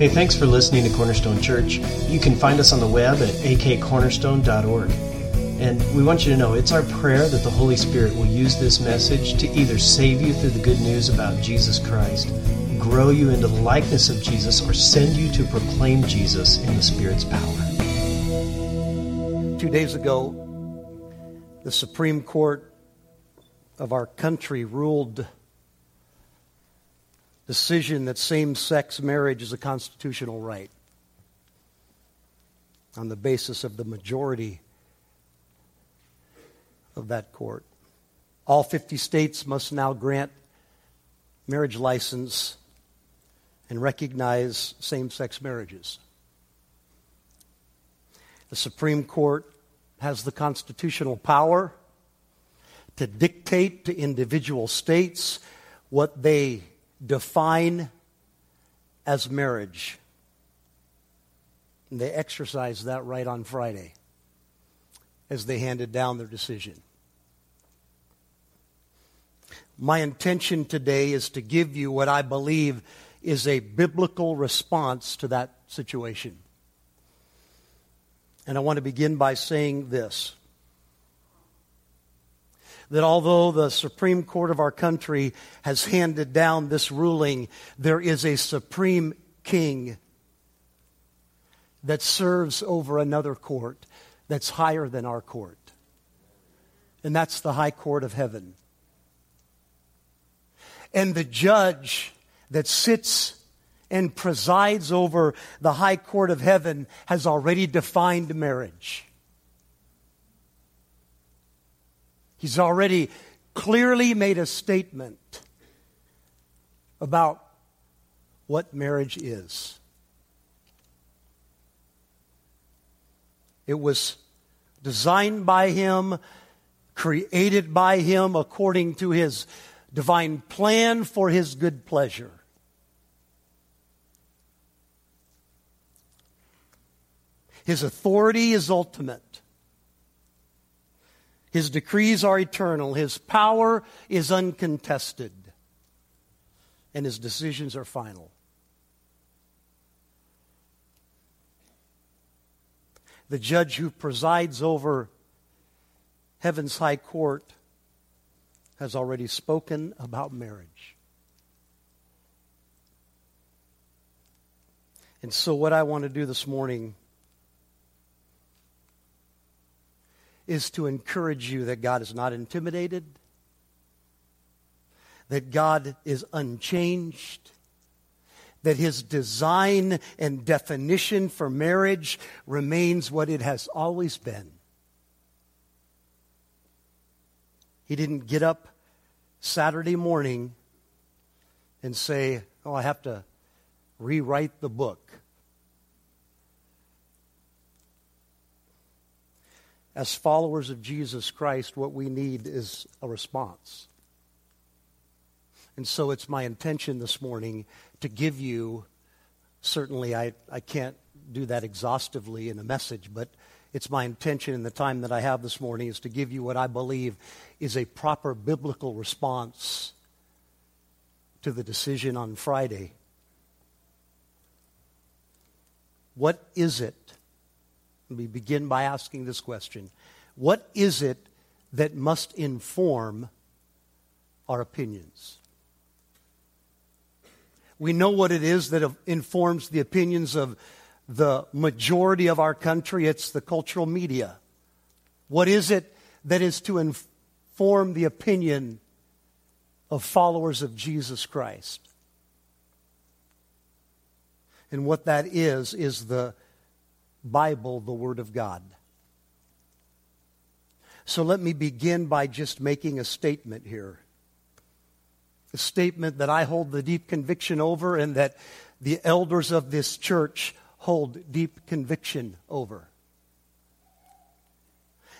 Hey, thanks for listening to Cornerstone Church. You can find us on the web at akcornerstone.org. And we want you to know it's our prayer that the Holy Spirit will use this message to either save you through the good news about Jesus Christ, grow you into the likeness of Jesus, or send you to proclaim Jesus in the Spirit's power. Two days ago, the Supreme Court of our country ruled decision that same sex marriage is a constitutional right on the basis of the majority of that court. All 50 states must now grant marriage license and recognize same sex marriages. The Supreme Court has the constitutional power to dictate to individual states what they define as marriage. And they exercised that right on Friday as they handed down their decision. My intention today is to give you what I believe is a biblical response to that situation. And I want to begin by saying this that although the Supreme Court of our country has handed down this ruling, there is a supreme king that serves over another court that's higher than our court. And that's the high court of heaven. And the judge that sits and presides over the high court of heaven has already defined marriage. He's already clearly made a statement about what marriage is. It was designed by Him, created by Him according to His divine plan for His good pleasure. His authority is ultimate. His decrees are eternal. His power is uncontested. And his decisions are final. The judge who presides over heaven's high court has already spoken about marriage. And so, what I want to do this morning is to encourage you that God is not intimidated, that God is unchanged, that his design and definition for marriage remains what it has always been. He didn't get up Saturday morning and say, Oh, I have to rewrite the book. As followers of Jesus Christ, what we need is a response. And so it's my intention this morning to give you, certainly I, I can't do that exhaustively in a message, but it's my intention in the time that I have this morning is to give you what I believe is a proper biblical response to the decision on Friday. What is it we begin by asking this question What is it that must inform our opinions? We know what it is that informs the opinions of the majority of our country it's the cultural media. What is it that is to inform the opinion of followers of Jesus Christ? And what that is, is the Bible, the Word of God. So let me begin by just making a statement here. A statement that I hold the deep conviction over and that the elders of this church hold deep conviction over.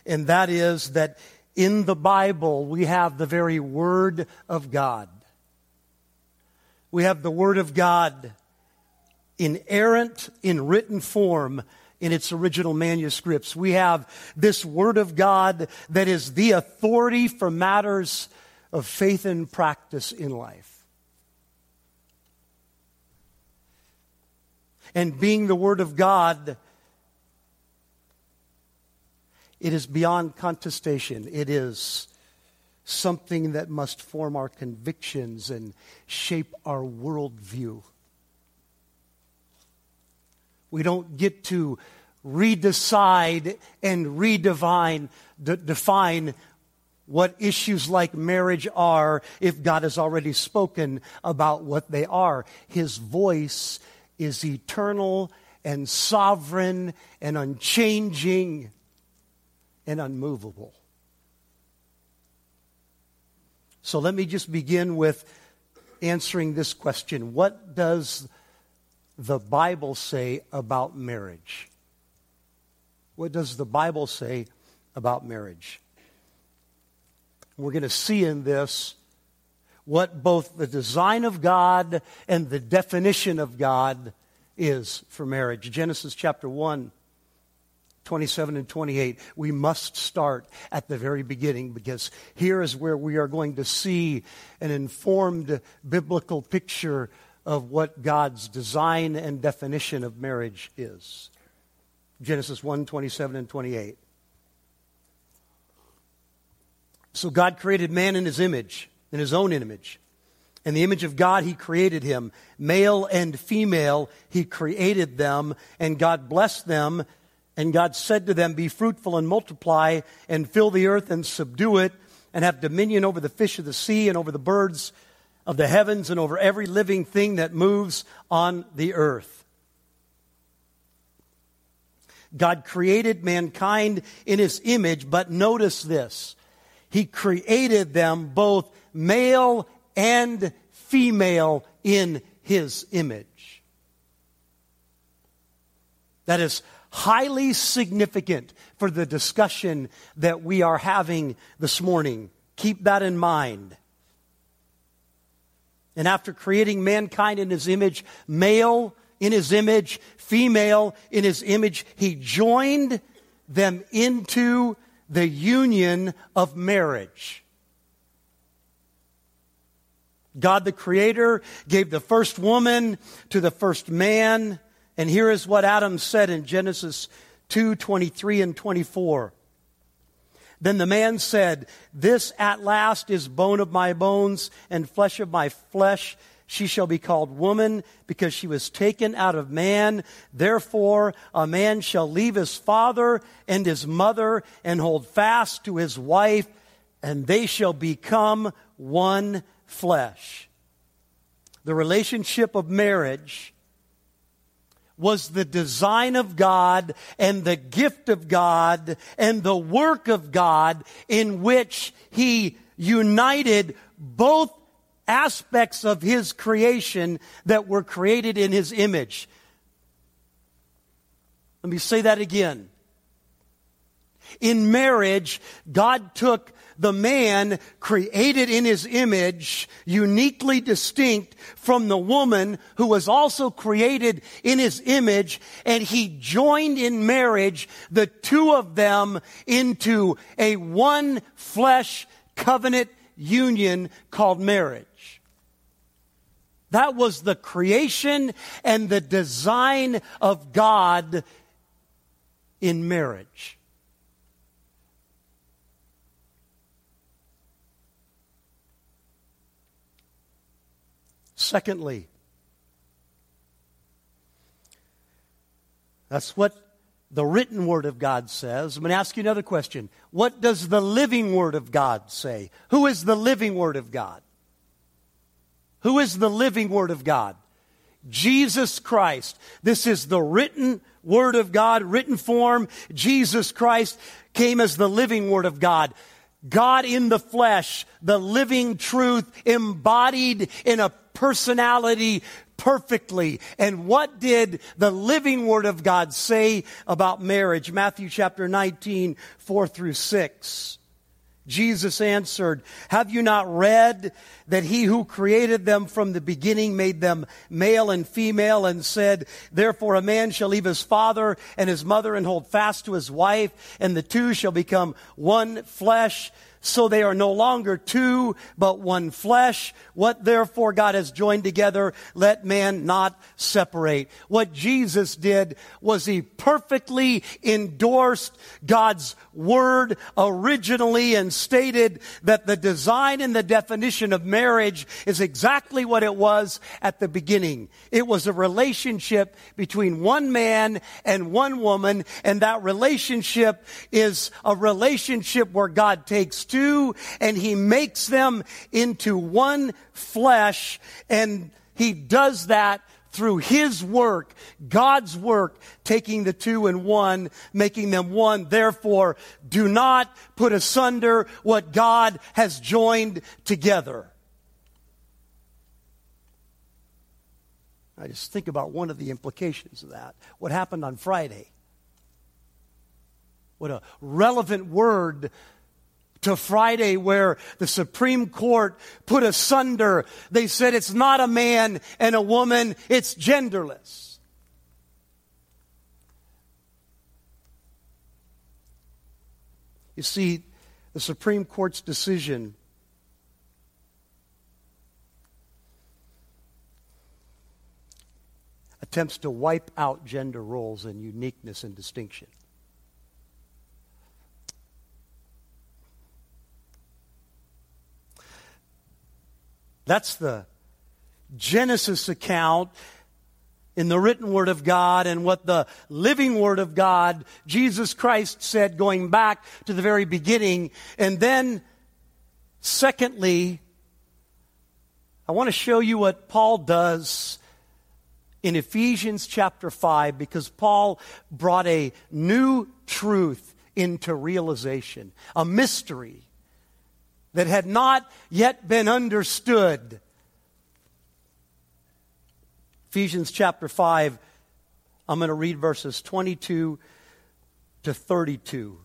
And that is that in the Bible we have the very Word of God. We have the Word of God inerrant in written form in its original manuscripts. We have this Word of God that is the authority for matters of faith and practice in life. and being the Word of God, it is beyond contestation. It is something that must form our convictions and shape our worldview. We don't get to redecide and redefine define what issues like marriage are if God has already spoken about what they are. His voice is eternal and sovereign and unchanging and unmovable. So let me just begin with answering this question What does the Bible say about marriage? What does the Bible say about marriage? We're going to see in this what both the design of God and the definition of God is for marriage. Genesis chapter 1 27 and 28. We must start at the very beginning because here is where we are going to see an informed biblical picture of what God's design and definition of marriage is. Genesis 1 27 and 28. So God created man in his image, in his own image. In the image of God, he created him. Male and female, he created them, and God blessed them and God said to them, Be fruitful and multiply, and fill the earth and subdue it, and have dominion over the fish of the sea, and over the birds of the heavens, and over every living thing that moves on the earth. God created mankind in his image, but notice this. He created them both male and female in his image. That is highly significant for the discussion that we are having this morning. Keep that in mind. And after creating mankind in his image, male in his image, female in his image, he joined them into the union of marriage. God the Creator gave the first woman to the first man and here is what Adam said in Genesis 2 23 and 24. Then the man said, This at last is bone of my bones and flesh of my flesh. She shall be called woman because she was taken out of man. Therefore, a man shall leave his father and his mother and hold fast to his wife, and they shall become one flesh. The relationship of marriage was the design of God and the gift of God and the work of God in which He united both aspects of His creation that were created in His image. Let me say that again. In marriage, God took the man created in his image, uniquely distinct from the woman who was also created in his image, and he joined in marriage the two of them into a one flesh covenant union called marriage. That was the creation and the design of God in marriage. Secondly, that's what the written Word of God says. I'm going to ask you another question. What does the living Word of God say? Who is the living Word of God? Who is the living Word of God? Jesus Christ. This is the written Word of God, written form. Jesus Christ came as the living Word of God. God in the flesh, the living truth embodied in a personality perfectly. And what did the living word of God say about marriage? Matthew chapter 19, 4 through 6. Jesus answered, Have you not read that he who created them from the beginning made them male and female and said, Therefore a man shall leave his father and his mother and hold fast to his wife, and the two shall become one flesh. So they are no longer two, but one flesh. What therefore God has joined together, let man not separate. What Jesus did was he perfectly endorsed God's word originally and stated that the design and the definition of marriage is exactly what it was at the beginning. It was a relationship between one man and one woman, and that relationship is a relationship where God takes two and he makes them into one flesh and he does that through his work, God's work, taking the two and one, making them one. Therefore, do not put asunder what God has joined together. I just think about one of the implications of that. What happened on Friday? What a relevant word to Friday where the Supreme Court put asunder. They said it's not a man and a woman, it's genderless. You see, the Supreme Court's decision attempts to wipe out gender roles and uniqueness and distinction. That's the Genesis account in the written Word of God and what the living Word of God, Jesus Christ said going back to the very beginning. And then, secondly, I want to show you what Paul does in Ephesians chapter 5 because Paul brought a new truth into realization, a mystery that had not yet been understood. Ephesians chapter 5, I'm going to read verses 22 to 32.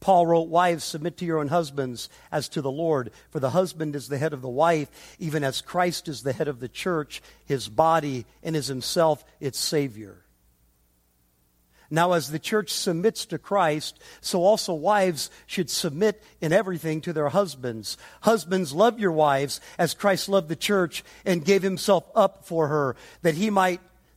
Paul wrote, Wives, submit to your own husbands as to the Lord, for the husband is the head of the wife, even as Christ is the head of the church, his body, and is himself its Savior. Now, as the church submits to Christ, so also wives should submit in everything to their husbands. Husbands, love your wives as Christ loved the church and gave himself up for her, that he might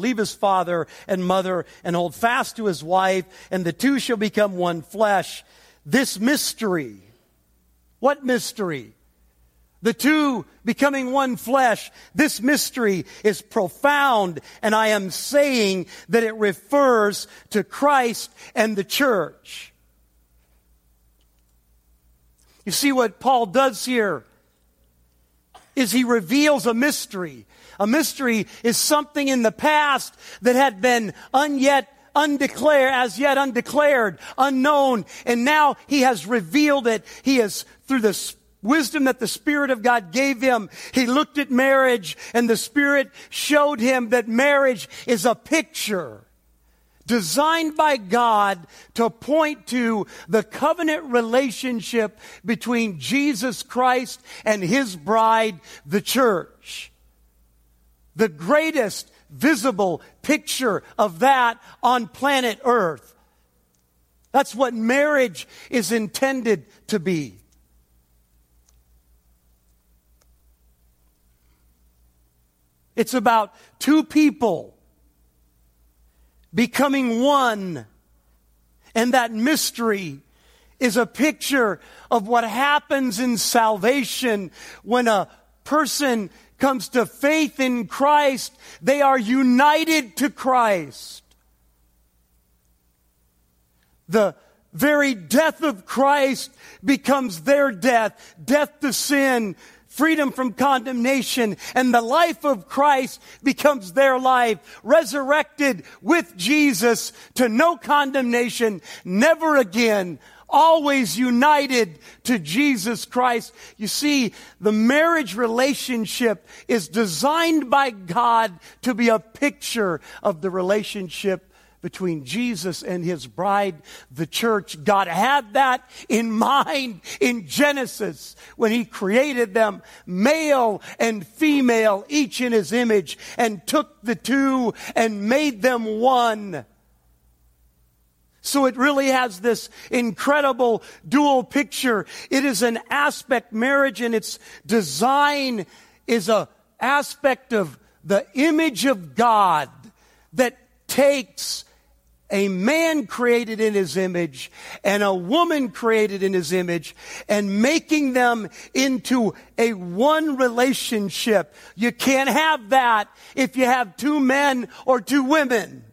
leave his father and mother and hold fast to his wife, and the two shall become one flesh. This mystery, what mystery? The two becoming one flesh. This mystery is profound, and I am saying that it refers to Christ and the church. You see what Paul does here? Is he reveals a mystery. A mystery is something in the past that had been unyet undeclared, as yet undeclared, unknown, and now he has revealed it. He has, through the wisdom that the Spirit of God gave him, he looked at marriage and the Spirit showed him that marriage is a picture designed by God to point to the covenant relationship between Jesus Christ and his bride, the church. The greatest visible picture of that on planet Earth. That's what marriage is intended to be. It's about two people becoming one. And that mystery is a picture of what happens in salvation when a person comes to faith in Christ. They are united to Christ. The very death of Christ becomes their death, death to sin, freedom from condemnation, and the life of Christ becomes their life, resurrected with Jesus to no condemnation, never again always united to Jesus Christ. You see, the marriage relationship is designed by God to be a picture of the relationship between Jesus and his bride, the church. God had that in mind in Genesis when he created them, male and female, each in his image, and took the two and made them one. So it really has this incredible dual picture. It is an aspect, marriage and its design is a aspect of the image of God that takes a man created in his image and a woman created in his image and making them into a one relationship. You can't have that if you have two men or two women.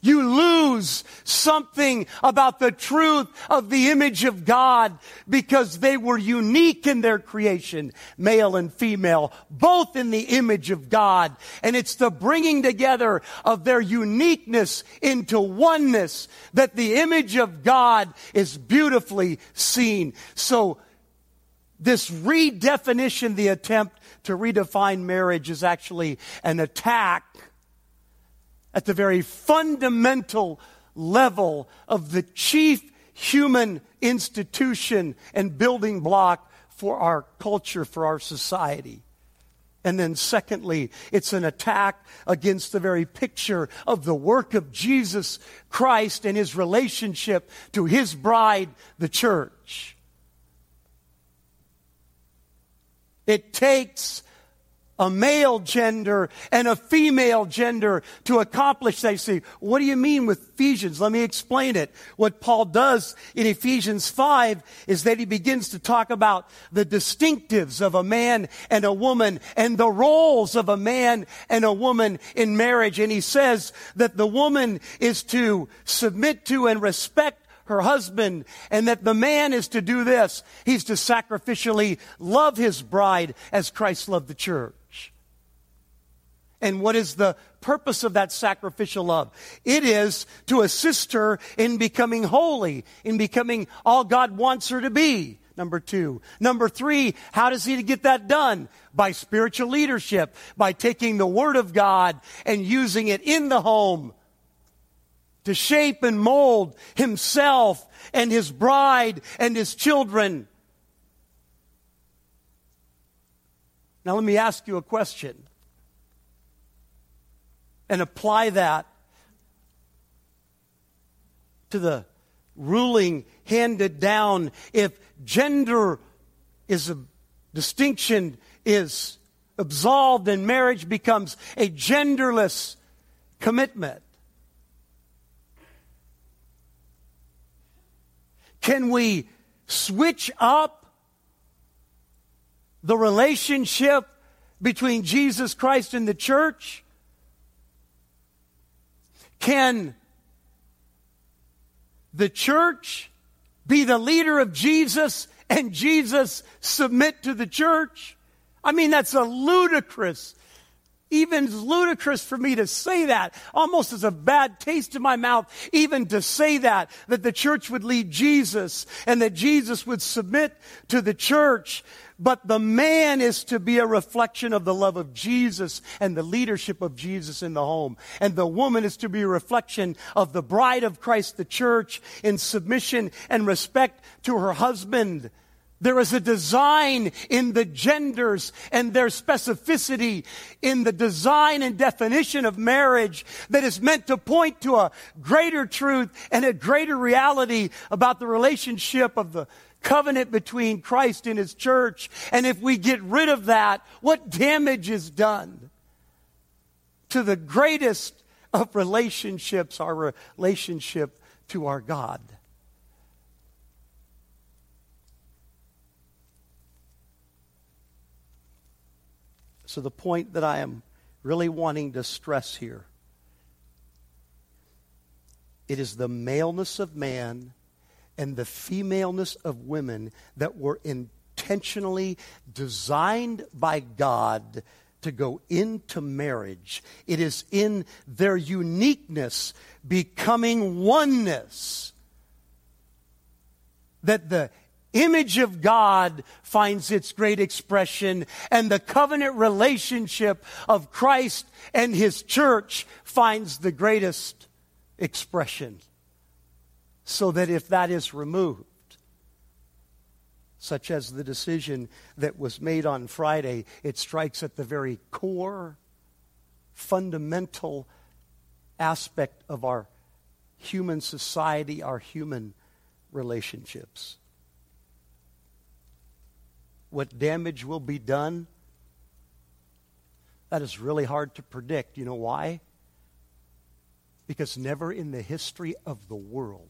You lose something about the truth of the image of God because they were unique in their creation, male and female, both in the image of God. And it's the bringing together of their uniqueness into oneness that the image of God is beautifully seen. So this redefinition, the attempt to redefine marriage is actually an attack at the very fundamental level of the chief human institution and building block for our culture, for our society. And then, secondly, it's an attack against the very picture of the work of Jesus Christ and his relationship to his bride, the church. It takes a male gender and a female gender to accomplish They say, what do you mean with Ephesians? Let me explain it. What Paul does in Ephesians 5 is that he begins to talk about the distinctives of a man and a woman and the roles of a man and a woman in marriage. And he says that the woman is to submit to and respect her husband, and that the man is to do this. He's to sacrificially love his bride as Christ loved the church. And what is the purpose of that sacrificial love? It is to assist her in becoming holy, in becoming all God wants her to be. Number two. Number three, how does he get that done? By spiritual leadership, by taking the Word of God and using it in the home to shape and mold himself and his bride and his children. Now, let me ask you a question and apply that to the ruling handed down. If gender is a distinction is absolved and marriage becomes a genderless commitment can we switch up the relationship between Jesus Christ and the church can the church be the leader of Jesus and Jesus submit to the church? I mean, that's a ludicrous, even ludicrous for me to say that, almost as a bad taste in my mouth, even to say that, that the church would lead Jesus and that Jesus would submit to the church but the man is to be a reflection of the love of Jesus and the leadership of Jesus in the home. And the woman is to be a reflection of the bride of Christ, the church, in submission and respect to her husband. There is a design in the genders and their specificity in the design and definition of marriage that is meant to point to a greater truth and a greater reality about the relationship of the covenant between Christ and His church. And if we get rid of that, what damage is done to the greatest of relationships, our relationship to our God? So, the point that I am really wanting to stress here it is the maleness of man and the femaleness of women that were intentionally designed by God to go into marriage. It is in their uniqueness, becoming oneness, that the image of God finds its great expression, and the covenant relationship of Christ and his church finds the greatest expression. So that if that is removed, such as the decision that was made on Friday, it strikes at the very core, fundamental aspect of our human society, our human relationships. What damage will be done? That is really hard to predict. You know why? Because never in the history of the world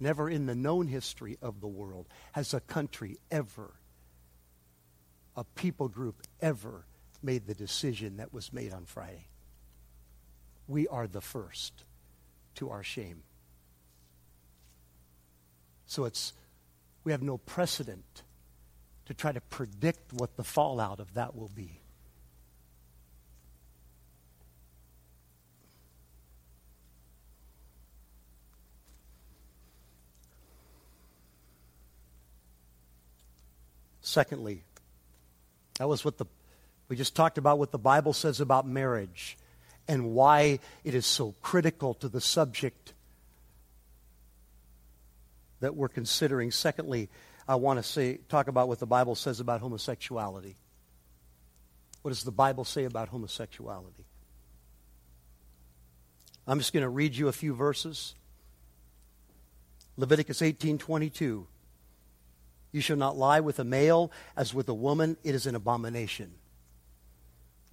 Never in the known history of the world has a country ever, a people group ever made the decision that was made on Friday. We are the first to our shame. So it's we have no precedent to try to predict what the fallout of that will be. Secondly, that was what the, we just talked about what the Bible says about marriage and why it is so critical to the subject that we're considering. Secondly, I want to say, talk about what the Bible says about homosexuality. What does the Bible say about homosexuality? I'm just going to read you a few verses. Leviticus 18:22 you shall not lie with a male as with a woman, it is an abomination.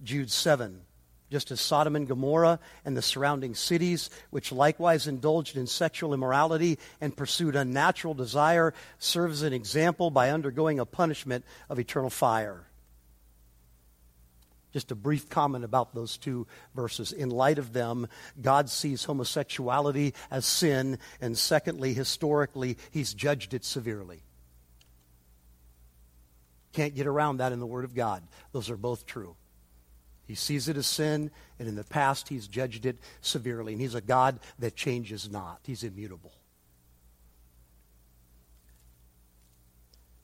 Jude 7. Just as Sodom and Gomorrah and the surrounding cities, which likewise indulged in sexual immorality and pursued unnatural desire, serve as an example by undergoing a punishment of eternal fire. Just a brief comment about those two verses. In light of them, God sees homosexuality as sin, and secondly, historically, He's judged it severely. Can't get around that in the Word of God. Those are both true. He sees it as sin, and in the past, He's judged it severely. And He's a God that changes not, He's immutable.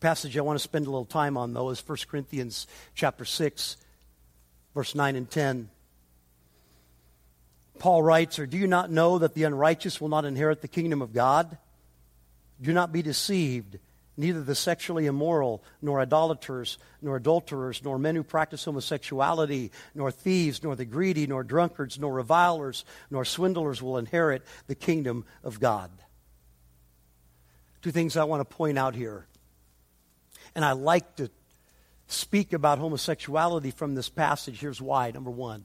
Passage I want to spend a little time on, though, is 1 Corinthians chapter 6, verse 9 and 10. Paul writes, Or do you not know that the unrighteous will not inherit the kingdom of God? Do not be deceived. Neither the sexually immoral, nor idolaters, nor adulterers, nor men who practice homosexuality, nor thieves, nor the greedy, nor drunkards, nor revilers, nor swindlers will inherit the kingdom of God. Two things I want to point out here. And I like to speak about homosexuality from this passage. Here's why. Number one,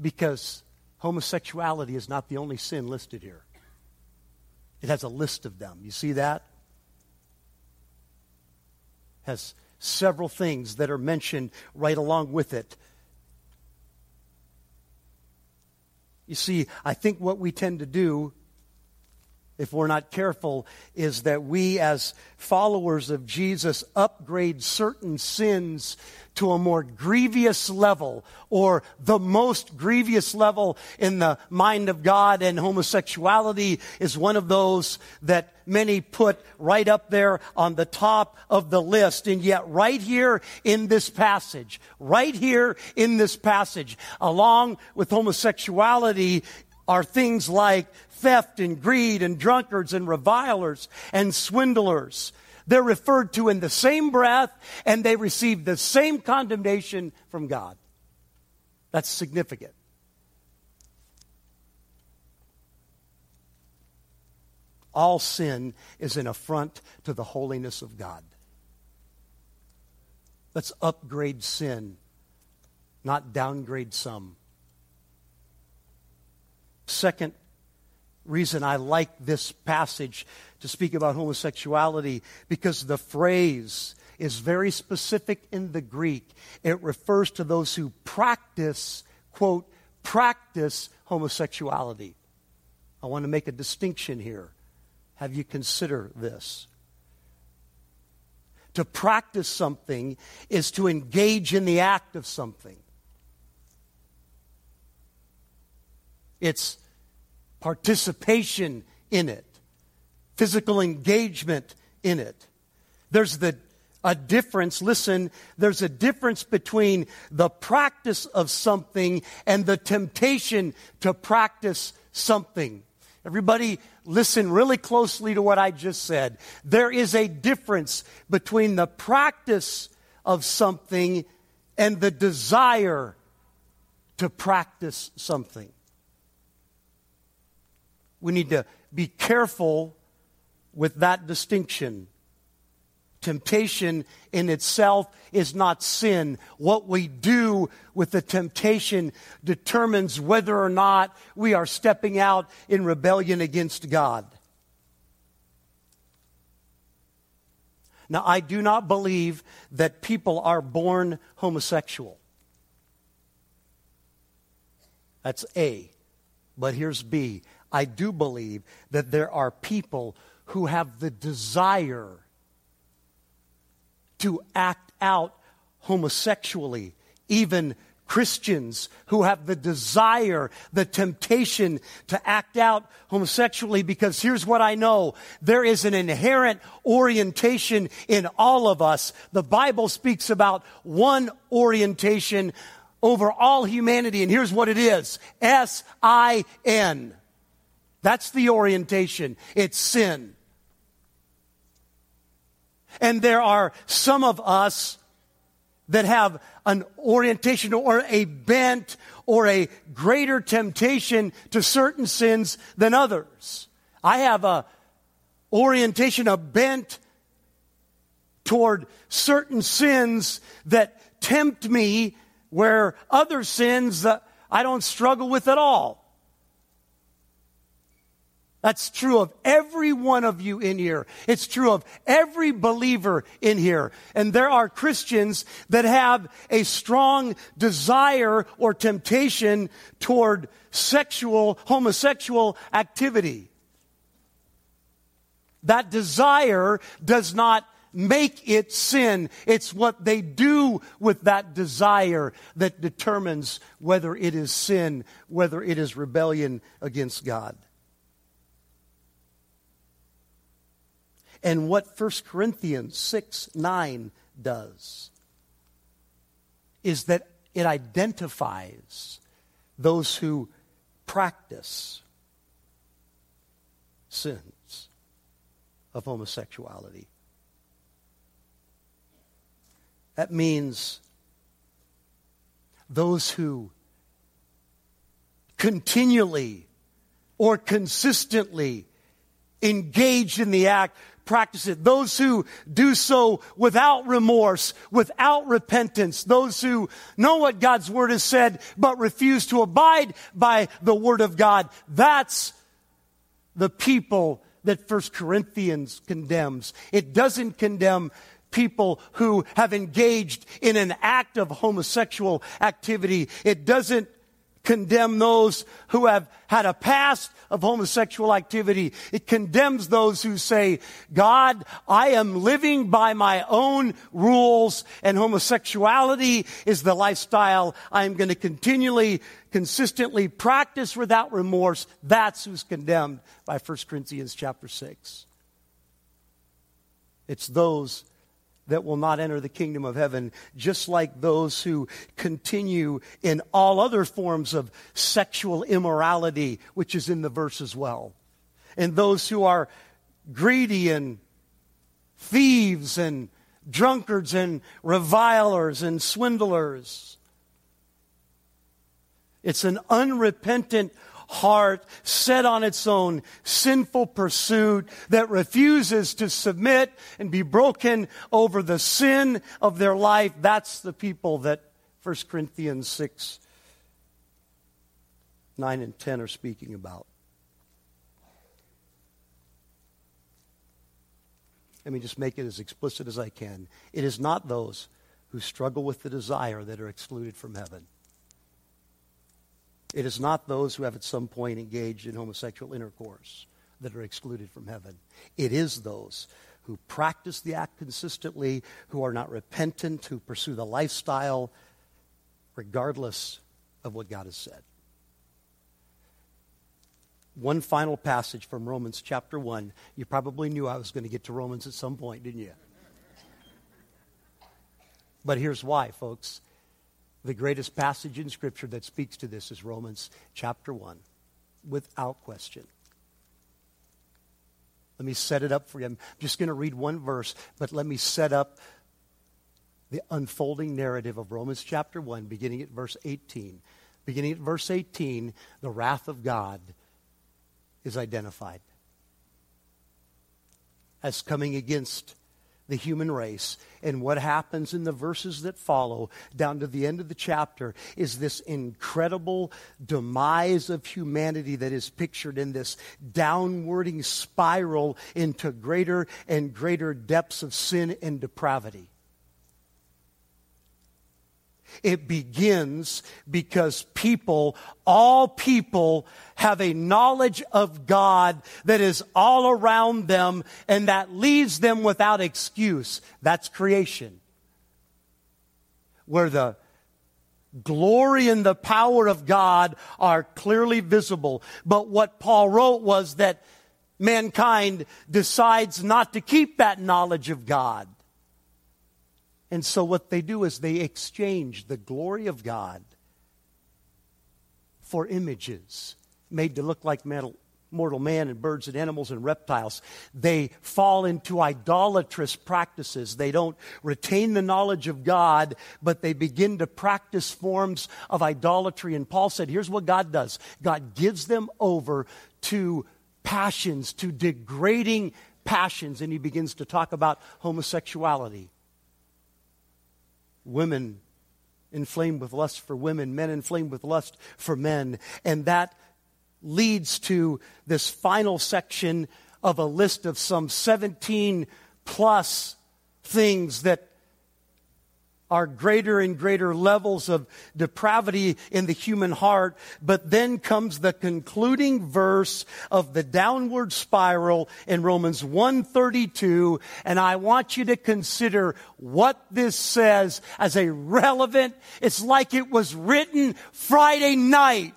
because homosexuality is not the only sin listed here. It has a list of them. You see that? Has several things that are mentioned right along with it. You see, I think what we tend to do, if we're not careful, is that we, as followers of Jesus, upgrade certain sins to a more grievous level or the most grievous level in the mind of God and homosexuality is one of those that many put right up there on the top of the list. And yet right here in this passage, right here in this passage, along with homosexuality are things like theft and greed and drunkards and revilers and swindlers they're referred to in the same breath and they receive the same condemnation from God. That's significant. All sin is an affront to the holiness of God. Let's upgrade sin, not downgrade some. Second reason I like this passage to speak about homosexuality because the phrase is very specific in the Greek. It refers to those who practice, quote, practice homosexuality. I want to make a distinction here. have you consider this? To practice something is to engage in the act of something. It's participation in it, physical engagement in it. There's the a difference. Listen, there's a difference between the practice of something and the temptation to practice something. Everybody, listen really closely to what I just said. There is a difference between the practice of something and the desire to practice something. We need to be careful with that distinction. Temptation in itself is not sin. What we do with the temptation determines whether or not we are stepping out in rebellion against God. Now, I do not believe that people are born homosexual. That's A. But here's B. I do believe that there are people who have the desire to act out homosexually, even Christians who have the desire, the temptation to act out homosexually because here's what I know. There is an inherent orientation in all of us. The Bible speaks about one orientation over all humanity and here's what it is. S-I-N. That's the orientation. It's sin. And there are some of us that have an orientation or a bent or a greater temptation to certain sins than others. I have a orientation, a bent toward certain sins that tempt me where other sins I don't struggle with at all. That's true of every one of you in here. It's true of every believer in here. And there are Christians that have a strong desire or temptation toward sexual, homosexual activity. That desire does not make it sin. It's what they do with that desire that determines whether it is sin, whether it is rebellion against God. And what 1 Corinthians 6 9 does is that it identifies those who practice sins of homosexuality. That means those who continually or consistently engage in the act practice it. Those who do so without remorse, without repentance. Those who know what God's word has said, but refuse to abide by the word of God. That's the people that First Corinthians condemns. It doesn't condemn people who have engaged in an act of homosexual activity. It doesn't condemn those who have had a past of homosexual activity. It condemns those who say, God, I am living by my own rules and homosexuality is the lifestyle I'm going to continually, consistently practice without remorse. That's who's condemned by 1 Corinthians chapter 6. It's those that will not enter the kingdom of heaven, just like those who continue in all other forms of sexual immorality, which is in the verse as well. And those who are greedy and thieves and drunkards and revilers and swindlers. It's an unrepentant heart set on its own sinful pursuit that refuses to submit and be broken over the sin of their life. That's the people that 1 Corinthians 6, 9, and 10 are speaking about. Let me just make it as explicit as I can. It is not those who struggle with the desire that are excluded from heaven. It is not those who have at some point engaged in homosexual intercourse. that are excluded from heaven. It is those who practice the act consistently, who are not repentant, who pursue the lifestyle, regardless of what God has said. One final passage from Romans chapter 1. You probably knew I was going to get to Romans at some point, didn't you? But here's why, folks. The greatest passage in Scripture that speaks to this is Romans chapter 1, without question. Let me set it up for you. I'm just going to read one verse, but let me set up the unfolding narrative of Romans chapter 1, beginning at verse 18. Beginning at verse 18, the wrath of God is identified as coming against the human race. And what happens in the verses that follow, down to the end of the chapter, is this incredible demise of humanity that is pictured in this downwarding spiral into greater and greater depths of sin and depravity. It begins because people, all people, have a knowledge of God that is all around them and that leaves them without excuse. That's creation. Where the glory and the power of God are clearly visible. But what Paul wrote was that mankind decides not to keep that knowledge of God. And so what they do is they exchange the glory of God for images made to look like metal, mortal man and birds and animals and reptiles. They fall into idolatrous practices. They don't retain the knowledge of God, but they begin to practice forms of idolatry. And Paul said, here's what God does God gives them over to passions, to degrading passions. And he begins to talk about homosexuality women inflamed with lust for women, men inflamed with lust for men. And that leads to this final section of a list of some 17 plus things that are greater and greater levels of depravity in the human heart. But then comes the concluding verse of the downward spiral in Romans 132. And I want you to consider what this says as a relevant, it's like it was written Friday night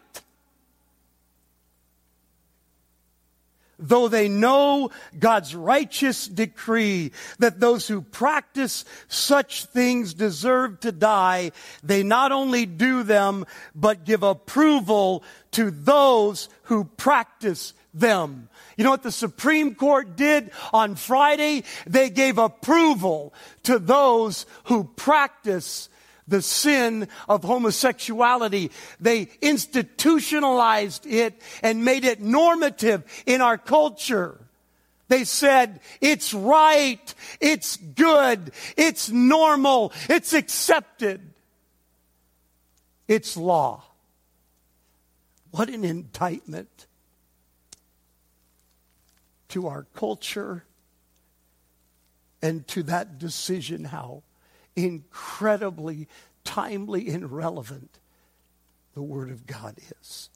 though they know God's righteous decree that those who practice such things deserve to die, they not only do them, but give approval to those who practice them. You know what the Supreme Court did on Friday? They gave approval to those who practice the sin of homosexuality. They institutionalized it and made it normative in our culture. They said, it's right, it's good, it's normal, it's accepted, it's law. What an indictment to our culture and to that decision how incredibly timely and relevant the Word of God is.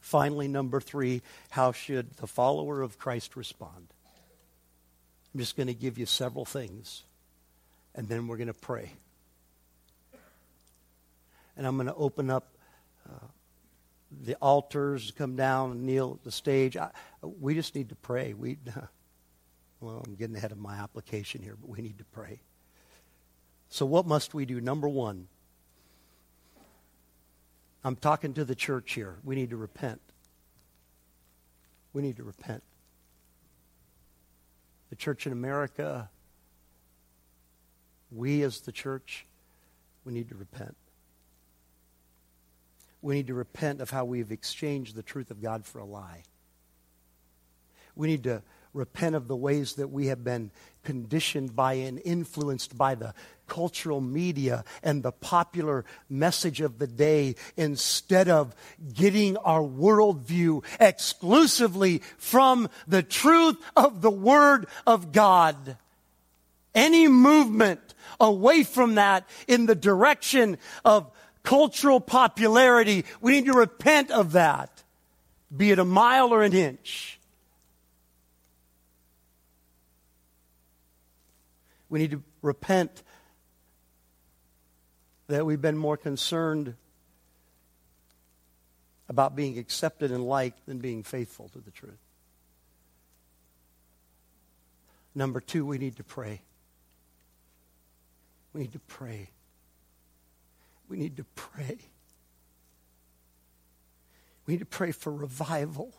Finally, number three, how should the follower of Christ respond? I'm just going to give you several things, and then we're going to pray. And I'm going to open up uh, the altars, come down kneel at the stage. I, we just need to pray. We, Well, I'm getting ahead of my application here, but we need to pray. So, what must we do? Number one, I'm talking to the church here. We need to repent. We need to repent. The church in America, we as the church, we need to repent. We need to repent of how we've exchanged the truth of God for a lie. We need to repent of the ways that we have been conditioned by and influenced by the cultural media and the popular message of the day instead of getting our worldview exclusively from the truth of the Word of God. Any movement away from that in the direction of cultural popularity. We need to repent of that, be it a mile or an inch. We need to repent that we've been more concerned about being accepted and liked than being faithful to the truth. Number two, we need to pray. We need to pray. We need to pray. We need to pray for revival.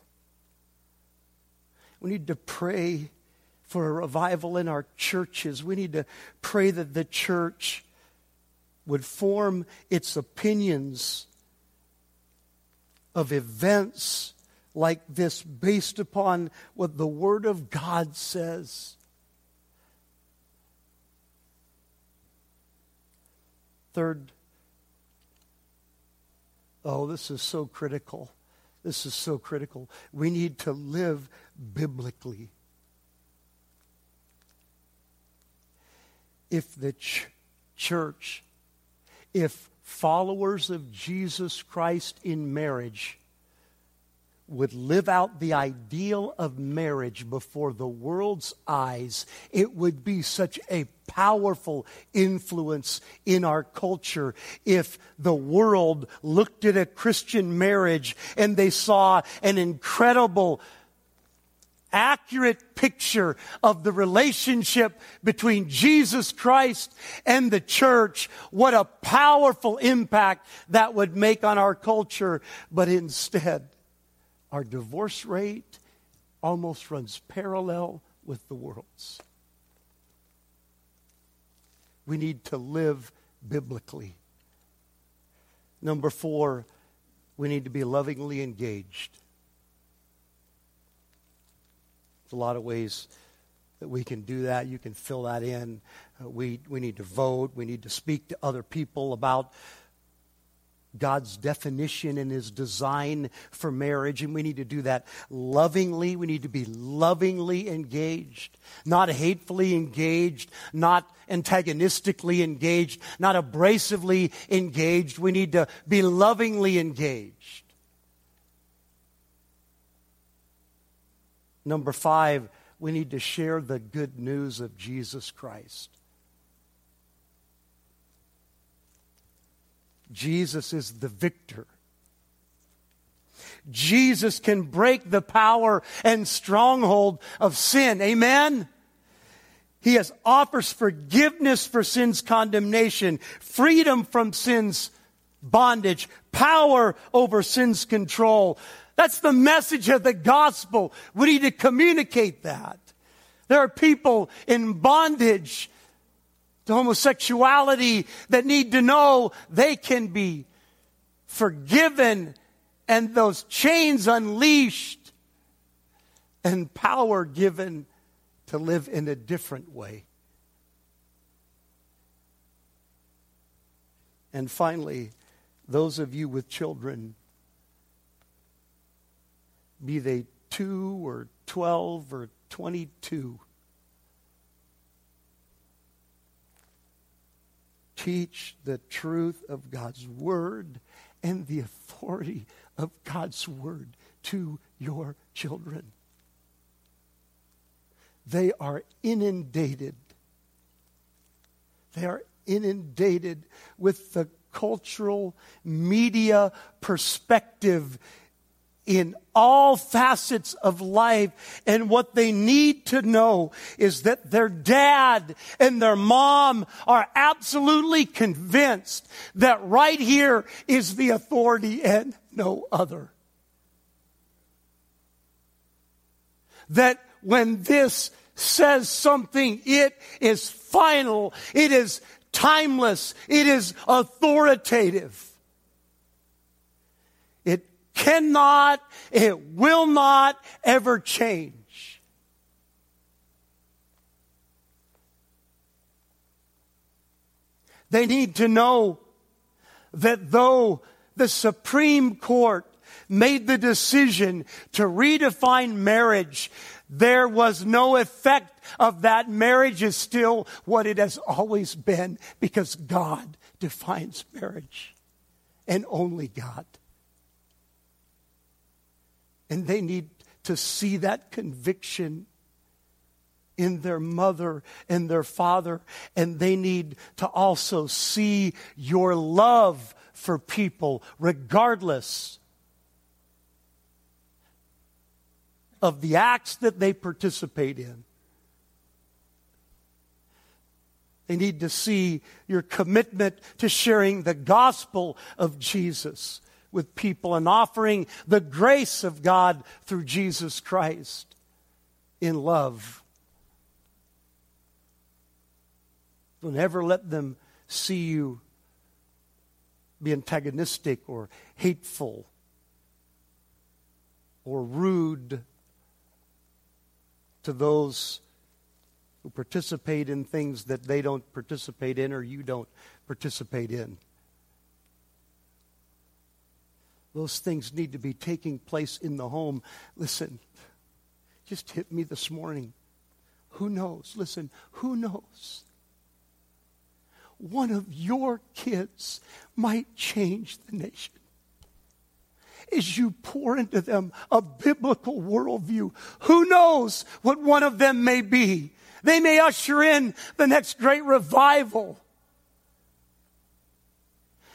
We need to pray for a revival in our churches. We need to pray that the church would form its opinions of events like this based upon what the Word of God says. Third, oh, this is so critical. This is so critical. We need to live biblically. If the ch- church, if followers of Jesus Christ in marriage would live out the ideal of marriage before the world's eyes, it would be such a powerful influence in our culture if the world looked at a Christian marriage and they saw an incredible accurate picture of the relationship between Jesus Christ and the church, what a powerful impact that would make on our culture. But instead, our divorce rate almost runs parallel with the world's. We need to live biblically. Number four, we need to be lovingly engaged. There's a lot of ways that we can do that. You can fill that in. Uh, we, we need to vote. We need to speak to other people about God's definition and his design for marriage, and we need to do that lovingly. We need to be lovingly engaged, not hatefully engaged, not antagonistically engaged, not abrasively engaged. We need to be lovingly engaged. Number five, we need to share the good news of Jesus Christ. Jesus is the victor. Jesus can break the power and stronghold of sin. Amen? He has offers forgiveness for sin's condemnation, freedom from sin's bondage, power over sin's control. That's the message of the gospel. We need to communicate that. There are people in bondage to homosexuality that need to know they can be forgiven and those chains unleashed and power given to live in a different way. And finally, those of you with children, be they two or 12 or 22, teach the truth of God's word and the authority of God's word to your children. They are inundated. They are inundated with the cultural media perspective in all facets of life. And what they need to know is that their dad and their mom are absolutely convinced that right here is the authority and no other. That when this says something, it is final, it is timeless, it is authoritative cannot, it will not ever change. They need to know that though the Supreme Court made the decision to redefine marriage, there was no effect of that. Marriage is still what it has always been because God defines marriage. and only God. And they need to see that conviction in their mother and their father, and they need to also see your love for people, regardless of the acts that they participate in. They need to see your commitment to sharing the gospel of Jesus with people and offering the grace of God through Jesus Christ in love. Don't ever let them see you be antagonistic or hateful or rude to those who participate in things that they don't participate in or you don't participate in. Those things need to be taking place in the home. Listen, just hit me this morning. Who knows? Listen, who knows? One of your kids might change the nation as you pour into them a biblical worldview. Who knows what one of them may be? They may usher in the next great revival.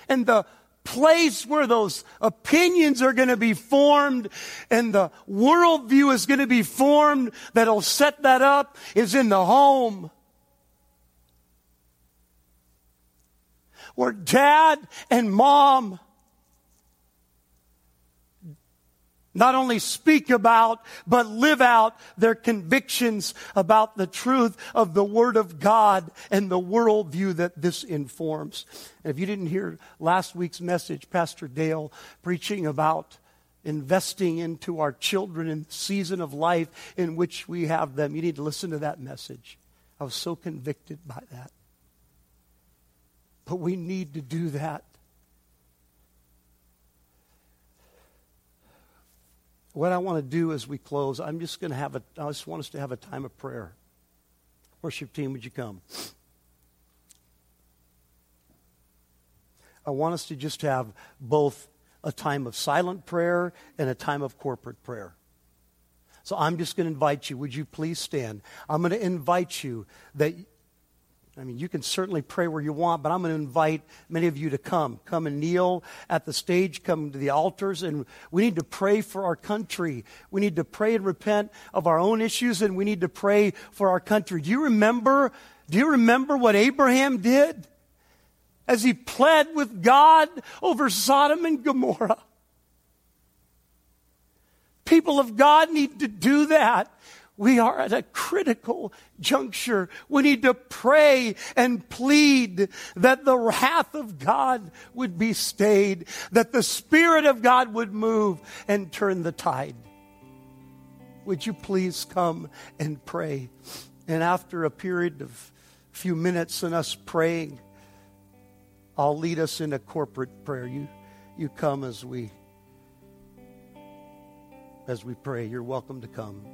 And the place where those opinions are going to be formed and the worldview is going to be formed that'll set that up is in the home. Where dad and mom not only speak about, but live out their convictions about the truth of the Word of God and the worldview that this informs. And if you didn't hear last week's message, Pastor Dale preaching about investing into our children in the season of life in which we have them, you need to listen to that message. I was so convicted by that. But we need to do that What I want to do as we close, I'm just going to have a, I just want us to have a time of prayer. Worship team, would you come? I want us to just have both a time of silent prayer and a time of corporate prayer. So I'm just going to invite you. Would you please stand? I'm going to invite you that I mean, you can certainly pray where you want, but I'm going to invite many of you to come. Come and kneel at the stage, come to the altars, and we need to pray for our country. We need to pray and repent of our own issues, and we need to pray for our country. Do you remember? Do you remember what Abraham did as he pled with God over Sodom and Gomorrah? People of God need to do that we are at a critical juncture. We need to pray and plead that the wrath of God would be stayed, that the Spirit of God would move and turn the tide. Would you please come and pray? And after a period of a few minutes and us praying, I'll lead us in a corporate prayer. You, you come as we as we pray. You're welcome to come.